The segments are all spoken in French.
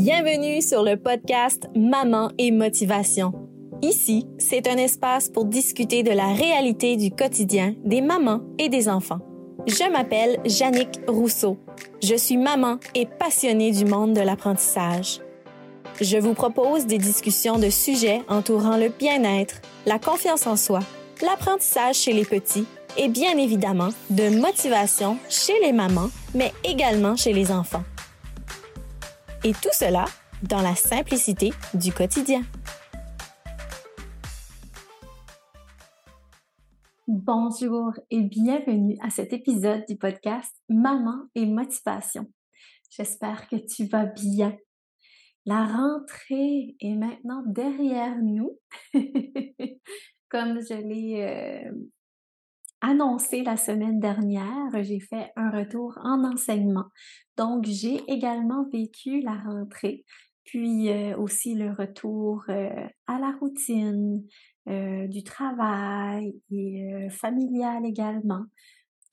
Bienvenue sur le podcast Maman et Motivation. Ici, c'est un espace pour discuter de la réalité du quotidien des mamans et des enfants. Je m'appelle Jannick Rousseau. Je suis maman et passionnée du monde de l'apprentissage. Je vous propose des discussions de sujets entourant le bien-être, la confiance en soi, l'apprentissage chez les petits et bien évidemment de motivation chez les mamans, mais également chez les enfants. Et tout cela dans la simplicité du quotidien. Bonjour et bienvenue à cet épisode du podcast Maman et motivation. J'espère que tu vas bien. La rentrée est maintenant derrière nous. Comme je l'ai euh, annoncé la semaine dernière, j'ai fait un retour en enseignement. Donc, j'ai également vécu la rentrée, puis euh, aussi le retour euh, à la routine euh, du travail et familial également.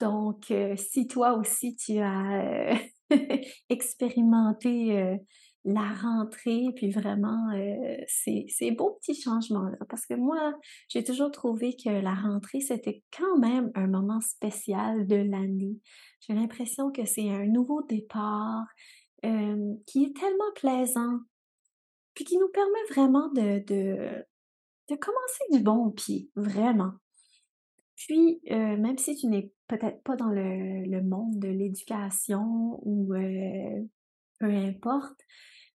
Donc, si toi aussi tu as expérimenté la rentrée, puis vraiment euh, ces, beaux petits changements-là. Parce que moi, j'ai toujours trouvé que la rentrée, c'était quand même un moment spécial de l'année. J'ai l'impression que c'est un nouveau départ euh, qui est tellement plaisant, puis qui nous permet vraiment de, commencer du bon pied, vraiment. Puis, euh, même si tu n'es peut-être pas dans le, le monde de l'éducation ou euh, peu importe,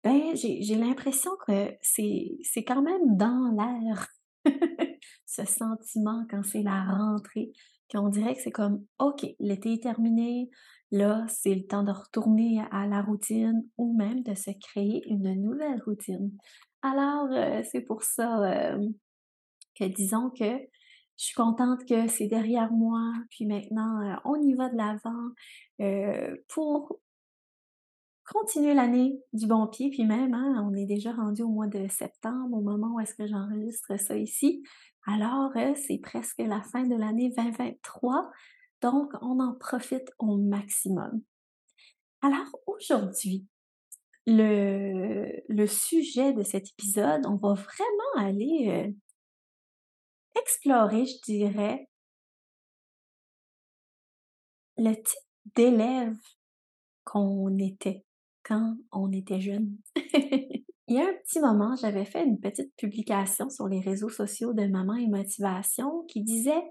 ben, j'ai l'impression que c'est quand même dans l'air ce sentiment quand c'est la rentrée, qu'on dirait que c'est comme, OK, l'été est terminé, là, c'est le temps de retourner à la routine ou même de se créer une nouvelle routine. Alors, euh, c'est pour ça euh, que disons que je suis contente que c'est derrière moi, puis maintenant, euh, on y va de l'avant pour continuer l'année du bon pied, puis même, hein, on est déjà rendu au mois de septembre, au moment où est-ce que j'enregistre ça ici. Alors, euh, c'est presque la fin de l'année 2023, donc on en profite au maximum. Alors, aujourd'hui, le, le sujet de cet épisode, on va vraiment aller euh, explorer, je dirais, le type d'élève qu'on était quand on était jeune. Il y a un petit moment, j'avais fait une petite publication sur les réseaux sociaux de Maman et Motivation qui disait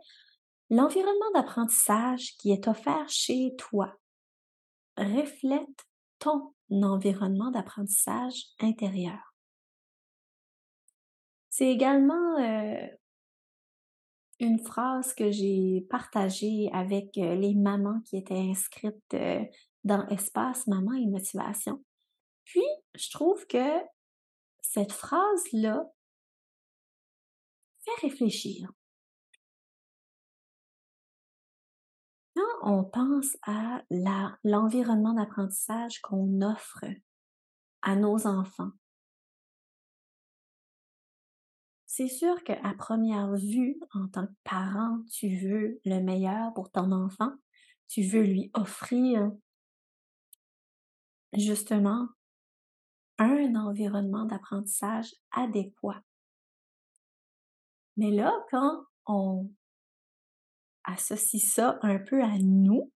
L'environnement d'apprentissage qui est offert chez toi reflète ton environnement d'apprentissage intérieur. C'est également euh, une phrase que j'ai partagée avec euh, les mamans qui étaient inscrites euh, dans Espace Maman et Motivation. Puis, je trouve que cette phrase-là fait réfléchir. Quand on pense à l'environnement d'apprentissage qu'on offre à nos enfants, c'est sûr qu'à première vue, en tant que parent, tu veux le meilleur pour ton enfant, tu veux lui offrir justement un environnement d'apprentissage adéquat. Mais là, quand on associe ça un peu à nous,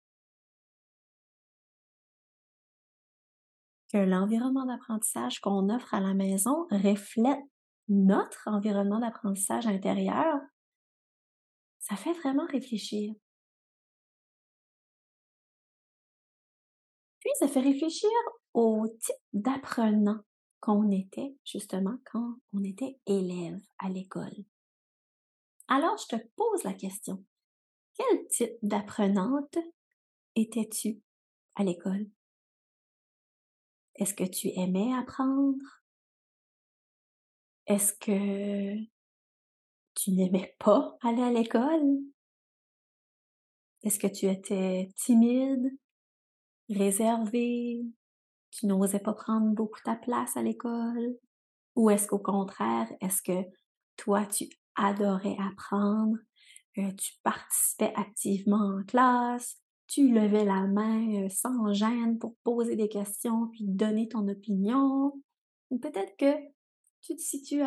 que l'environnement d'apprentissage qu'on offre à la maison reflète notre environnement d'apprentissage intérieur, ça fait vraiment réfléchir. Ça fait réfléchir au type d'apprenant qu'on était justement quand on était élève à l'école. Alors, je te pose la question. Quel type d'apprenante étais-tu à l'école? Est-ce que tu aimais apprendre? Est-ce que tu n'aimais pas aller à l'école? Est-ce que tu étais timide? Réservé, tu n'osais pas prendre beaucoup ta place à l'école? Ou est-ce qu'au contraire, est-ce que toi, tu adorais apprendre, euh, tu participais activement en classe, tu levais la main euh, sans gêne pour poser des questions puis donner ton opinion? Ou peut-être que tu te situes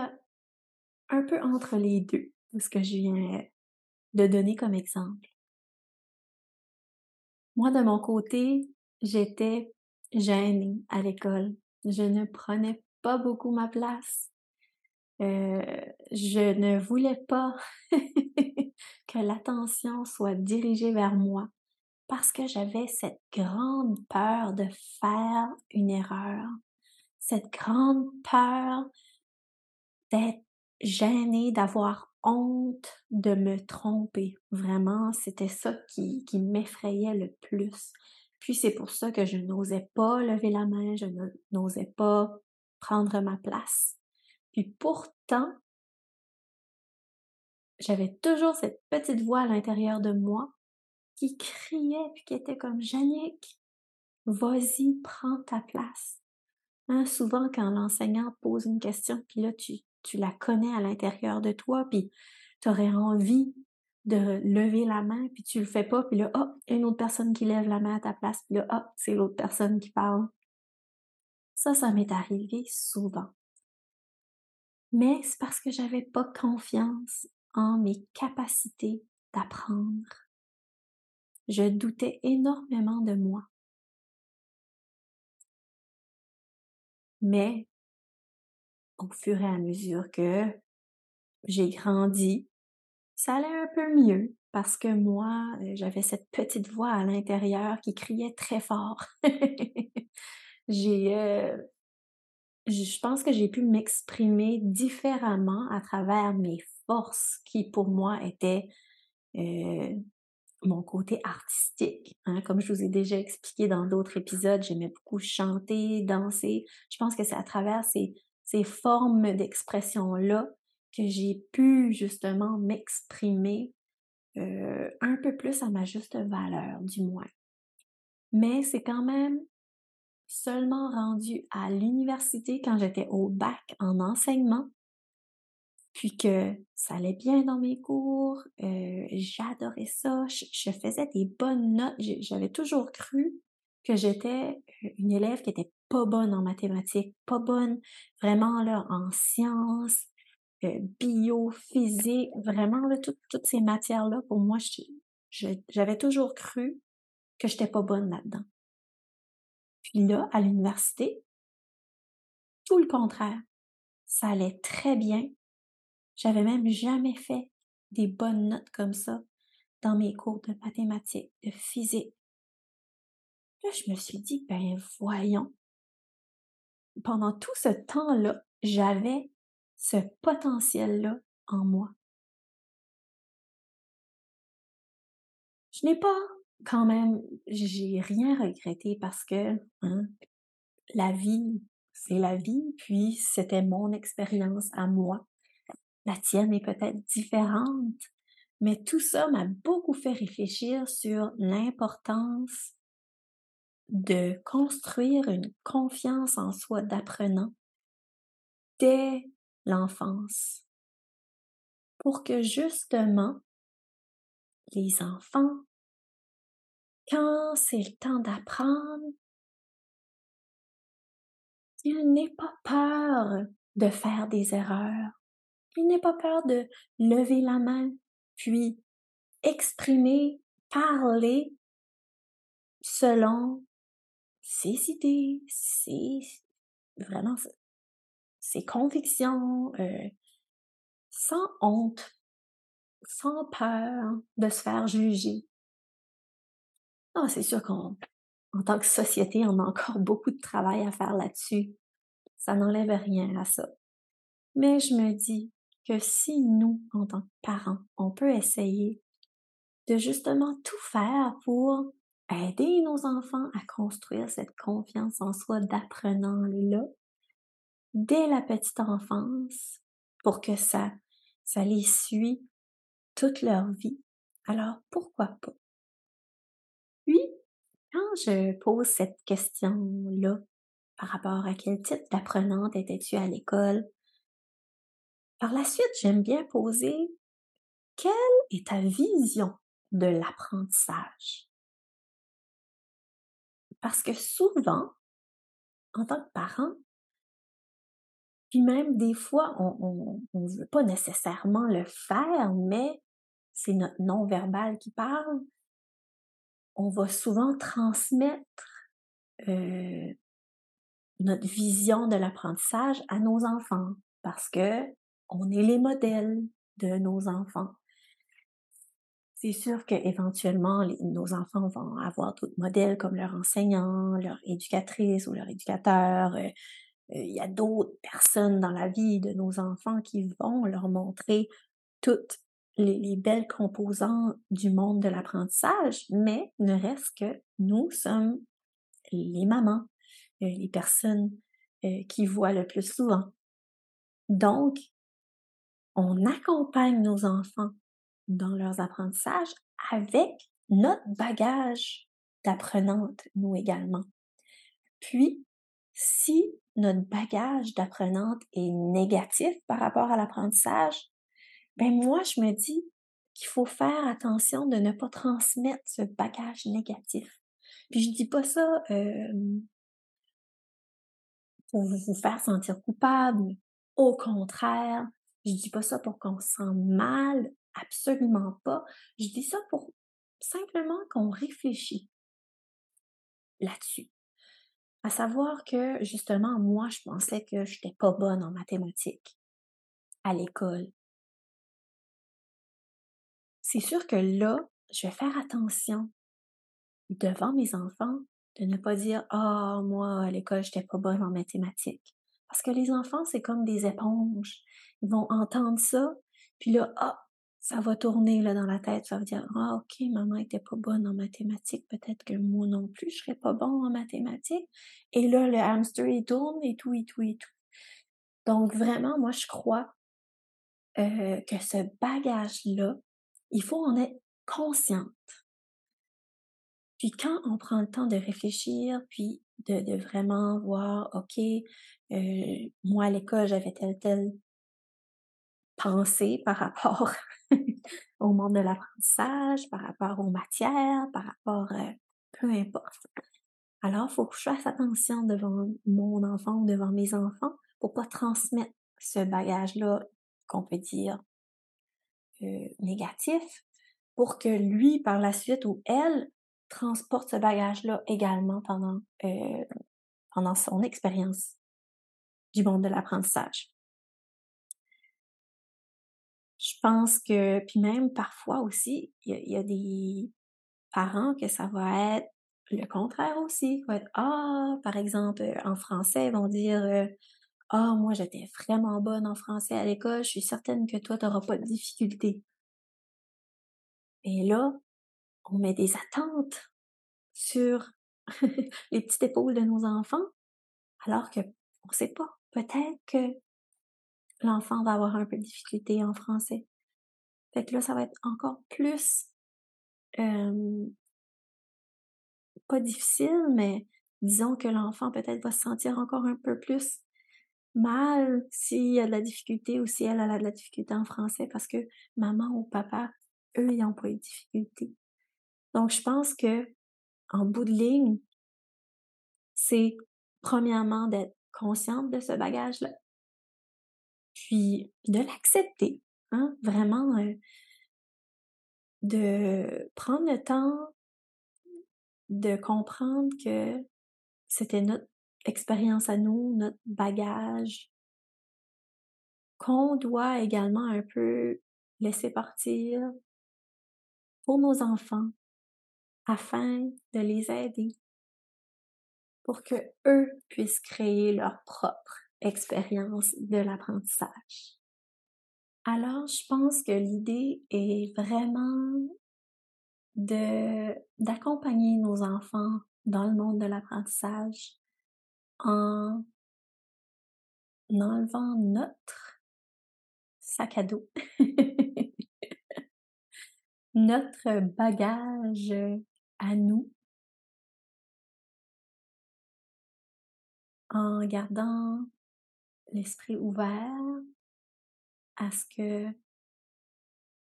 un peu entre les deux, de ce que je viens de donner comme exemple? Moi, de mon côté, j'étais gênée à l'école. Je ne prenais pas beaucoup ma place. Euh, je ne voulais pas que l'attention soit dirigée vers moi parce que j'avais cette grande peur de faire une erreur, cette grande peur d'être gênée, d'avoir honte de me tromper. Vraiment, c'était ça qui, qui m'effrayait le plus. Puis c'est pour ça que je n'osais pas lever la main, je n'osais pas prendre ma place. Puis pourtant, j'avais toujours cette petite voix à l'intérieur de moi qui criait puis qui était comme Jannick, vas-y, prends ta place. Hein, souvent, quand l'enseignant pose une question, puis là, tu, tu la connais à l'intérieur de toi, puis tu aurais envie de lever la main, puis tu le fais pas, puis là, hop, oh, une autre personne qui lève la main à ta place, puis là, hop, oh, c'est l'autre personne qui parle. Ça, ça m'est arrivé souvent. Mais c'est parce que j'avais pas confiance en mes capacités d'apprendre. Je doutais énormément de moi. Mais au fur et à mesure que j'ai grandi, ça allait un peu mieux parce que moi, euh, j'avais cette petite voix à l'intérieur qui criait très fort. j'ai, euh, je pense que j'ai pu m'exprimer différemment à travers mes forces qui pour moi étaient euh, mon côté artistique. Hein. Comme je vous ai déjà expliqué dans d'autres épisodes, j'aimais beaucoup chanter, danser. Je pense que c'est à travers ces, ces formes d'expression-là que j'ai pu justement m'exprimer euh, un peu plus à ma juste valeur, du moins. Mais c'est quand même seulement rendu à l'université quand j'étais au bac en enseignement puis que ça allait bien dans mes cours, euh, j'adorais ça, je, faisais des bonnes notes, j'avais toujours cru que j'étais euh, une élève qui était pas bonne en mathématiques, pas bonne vraiment là en sciences, euh, bio, physique, vraiment là, toutes ces matières-là, pour moi, j'avais toujours cru que j'étais pas bonne là-dedans. Puis là, à l'université, tout le contraire. Ça allait très bien, j'avais même jamais fait des bonnes notes comme ça dans mes cours de mathématiques, de physique. Là, je me suis dit, ben voyons. Pendant tout ce temps-là, j'avais ce potentiel-là en moi. Je n'ai pas quand même, j'ai rien regretté parce que hein, la vie, c'est la vie, puis c'était mon expérience à moi la tienne est peut-être différente, mais tout ça m'a beaucoup fait réfléchir sur l'importance de construire une confiance en soi d'apprenant dès l'enfance. Pour que justement les enfants, quand c'est le temps d'apprendre, ils n'aient pas peur de faire des erreurs il n'est pas peur de lever la main, puis exprimer, parler selon ses idées, ses vraiment ses convictions, euh, sans honte, sans peur de se faire juger. Ah, c'est sûr qu'en tant que société, on a encore beaucoup de travail à faire là-dessus. Ça n'enlève rien à ça. Mais je me dis, que si nous, en tant que parents, on peut essayer de justement tout faire pour aider nos enfants à construire cette confiance en soi d'apprenant-là dès la petite enfance pour que ça, ça les suit toute leur vie. Alors pourquoi pas? Puis, quand je pose cette question-là par rapport à quel type d'apprenante étais-tu à l'école, par la suite, j'aime bien poser quelle est ta vision de l'apprentissage? Parce que souvent, en tant que parent, Puis même des fois, on ne veut pas nécessairement le faire, mais c'est notre non-verbal qui parle. On va souvent transmettre euh, notre vision de l'apprentissage à nos enfants parce que on est les modèles de nos enfants. C'est sûr qu'éventuellement, nos enfants vont avoir d'autres modèles comme leur enseignant, leur éducatrice ou leur éducateur. Euh, il y a d'autres personnes dans la vie de nos enfants qui vont leur montrer toutes les, belles composantes du monde de l'apprentissage, mais ne reste que nous sommes les mamans, euh, les personnes euh, qui voient le plus souvent. Donc, on accompagne nos enfants dans leurs apprentissages avec notre bagage d'apprenante, nous également. Puis, si notre bagage d'apprenante est négatif par rapport à l'apprentissage, ben moi, je me dis qu'il faut faire attention de ne pas transmettre ce bagage négatif. Puis je dis pas ça pour vous faire sentir coupable. Au contraire, je dis pas ça pour qu'on se sente mal, absolument pas. Je dis ça pour simplement qu'on réfléchit là-dessus. À savoir que, justement, moi, je pensais que je n'étais pas bonne en mathématiques à l'école. C'est sûr que là, je vais faire attention devant mes enfants de ne pas dire Ah, moi, à l'école, je n'étais pas bonne en mathématiques. Parce que les enfants, c'est comme des éponges. Ils vont entendre ça, puis là, ah, ça va tourner là dans la tête, ça va dire ah ok maman était pas bonne en mathématiques, peut-être que moi non plus je serais pas bon en mathématiques. Et là le hamster il tourne et tout et tout et tout. Donc vraiment moi je crois euh, que ce bagage là, il faut en être consciente. Puis quand on prend le temps de réfléchir, puis de, vraiment voir, OK, euh, moi à l'école, j'avais tel, tel par rapport au monde de l'apprentissage, par rapport aux matières, par rapport, euh, peu importe. Alors, il faut que je fasse attention devant mon enfant ou devant mes enfants pour pas transmettre ce bagage-là qu'on peut dire euh, négatif, pour que lui, par la suite, ou elle, transporte ce bagage-là également pendant, euh, pendant son expérience du monde de l'apprentissage. Pense que, puis même parfois aussi, il y, a des parents que ça va être le contraire aussi. Ah, par exemple, en français, ils vont dire, euh, ah, moi, j'étais vraiment bonne en français à l'école, je suis certaine que toi, tu n'auras pas de difficultés. Et là, on met des attentes sur les petites épaules de nos enfants, alors que on sait pas. Peut-être que l'enfant va avoir un peu de difficulté en français. Fait que là, ça va être encore plus pas difficile, mais disons que l'enfant peut-être va se sentir encore un peu plus mal s'il y a de la difficulté ou si elle a de la difficulté en français parce que maman ou papa, eux, ils n'ont pas eu de difficulté. Donc, je pense que, en bout de ligne, c'est premièrement d'être consciente de ce bagage-là, puis de l'accepter, hein, vraiment euh, de prendre le temps de comprendre que c'était notre expérience à nous, notre bagage, qu'on doit également un peu laisser partir pour nos enfants afin de les aider pour que eux puissent créer leur propre expérience de l'apprentissage. Alors, je pense que l'idée est vraiment d'accompagner nos enfants dans le monde de l'apprentissage en enlevant notre sac à dos, notre bagage à nous, en gardant l'esprit ouvert à que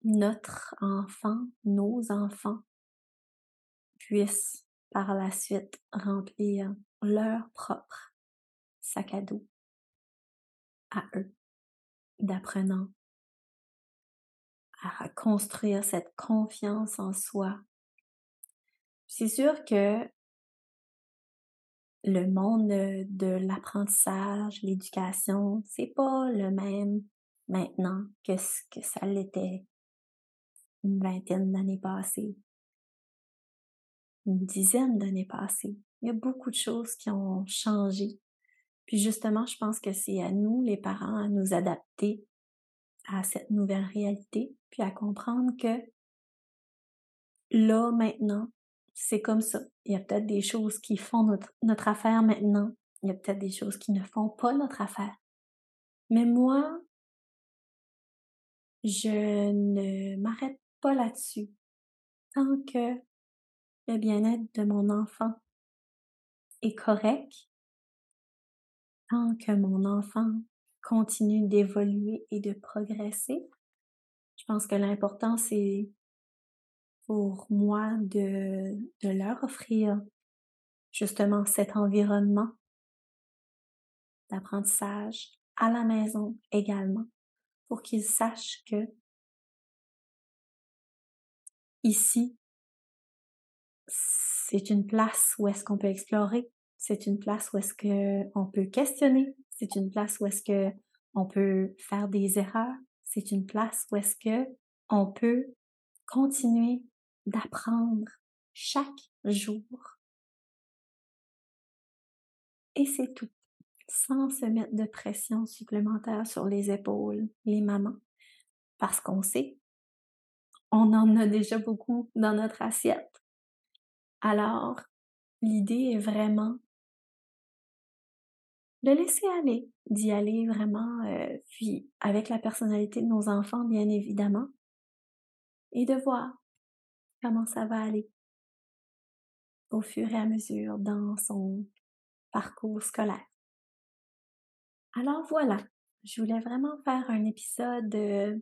notre enfant, nos enfants puissent par la suite remplir leur propre sac à dos. à eux d'apprenants à construire cette confiance en soi. C'est sûr que le monde de l'apprentissage, l'éducation, c'est pas le même maintenant que ce que ça l'était une vingtaine d'années passées, une dizaine d'années passées. Il y a beaucoup de choses qui ont changé. Puis justement, je pense que c'est à nous, les parents, à nous adapter à cette nouvelle réalité, puis à comprendre que là, maintenant, c'est comme ça. Il y a peut-être des choses qui font notre, notre affaire maintenant. Il y a peut-être des choses qui ne font pas notre affaire. Mais moi, je ne m'arrête pas là-dessus. Tant que le bien-être de mon enfant est correct, tant que mon enfant continue d'évoluer et de progresser, je pense que l'important, c'est pour moi de, de leur offrir justement cet environnement d'apprentissage à la maison également pour qu'ils sachent que ici, c'est une place où est-ce qu'on peut explorer, c'est une place où est-ce qu'on peut questionner, c'est une place où est-ce que on peut faire des erreurs, c'est une place où est-ce que on peut continuer d'apprendre chaque jour. Et c'est tout, sans se mettre de pression supplémentaire sur les épaules, les mamans, parce qu'on sait, on en a déjà beaucoup dans notre assiette. Alors, l'idée est vraiment de laisser aller, d'y aller vraiment, euh, puis avec la personnalité de nos enfants, bien évidemment, et de voir comment ça va aller au fur et à mesure dans son parcours scolaire. Alors voilà, je voulais vraiment faire un épisode euh,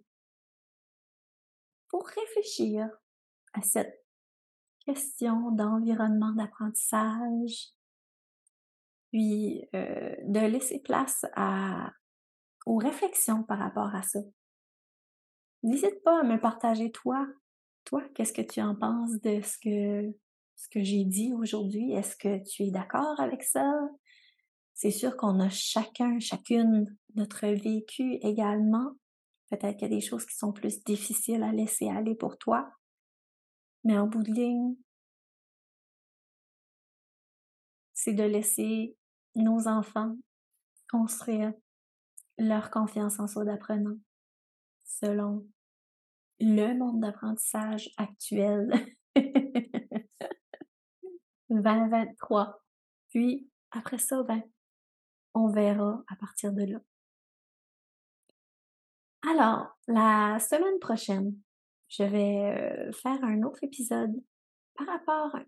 pour réfléchir à cette question d'environnement d'apprentissage, puis euh, de laisser place à, aux réflexions par rapport à ça. N'hésite pas à me partager toi toi, qu'est-ce que tu en penses de ce que, ce que j'ai dit aujourd'hui? Est-ce que tu es d'accord avec ça? C'est sûr qu'on a chacun, chacune notre vécu également. Peut-être qu'il y a des choses qui sont plus difficiles à laisser aller pour toi. Mais en bout de ligne, c'est de laisser nos enfants construire leur confiance en soi d'apprenant selon le monde d'apprentissage actuel 2023. Puis après ça, ben, on verra à partir de là. Alors, la semaine prochaine, je vais euh, faire un autre épisode par rapport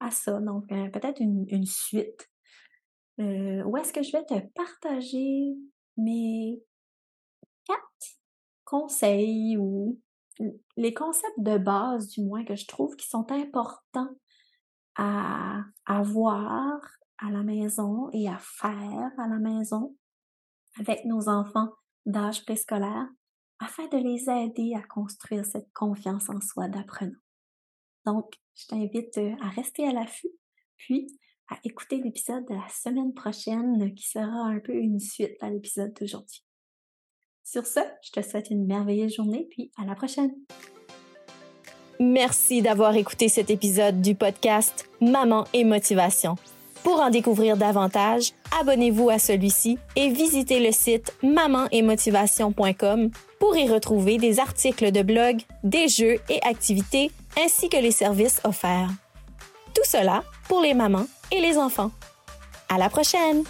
à ça, donc euh, peut-être une, suite, euh, où est-ce que je vais te partager mes quatre conseils ou les concepts de base, du moins, que je trouve qui sont importants à avoir à la maison et à faire à la maison avec nos enfants d'âge préscolaire afin de les aider à construire cette confiance en soi d'apprenant. Donc, je t'invite euh, à rester à l'affût, puis à écouter l'épisode de la semaine prochaine qui sera un peu une suite à l'épisode d'aujourd'hui. Sur ce, je te souhaite une merveilleuse journée, puis à la prochaine. Merci d'avoir écouté cet épisode du podcast Maman et Motivation. Pour en découvrir davantage, abonnez-vous à celui-ci et visitez le site mamanetmotivation.com pour y retrouver des articles de blog, des jeux et activités ainsi que les services offerts. Tout cela pour les mamans et les enfants. À la prochaine!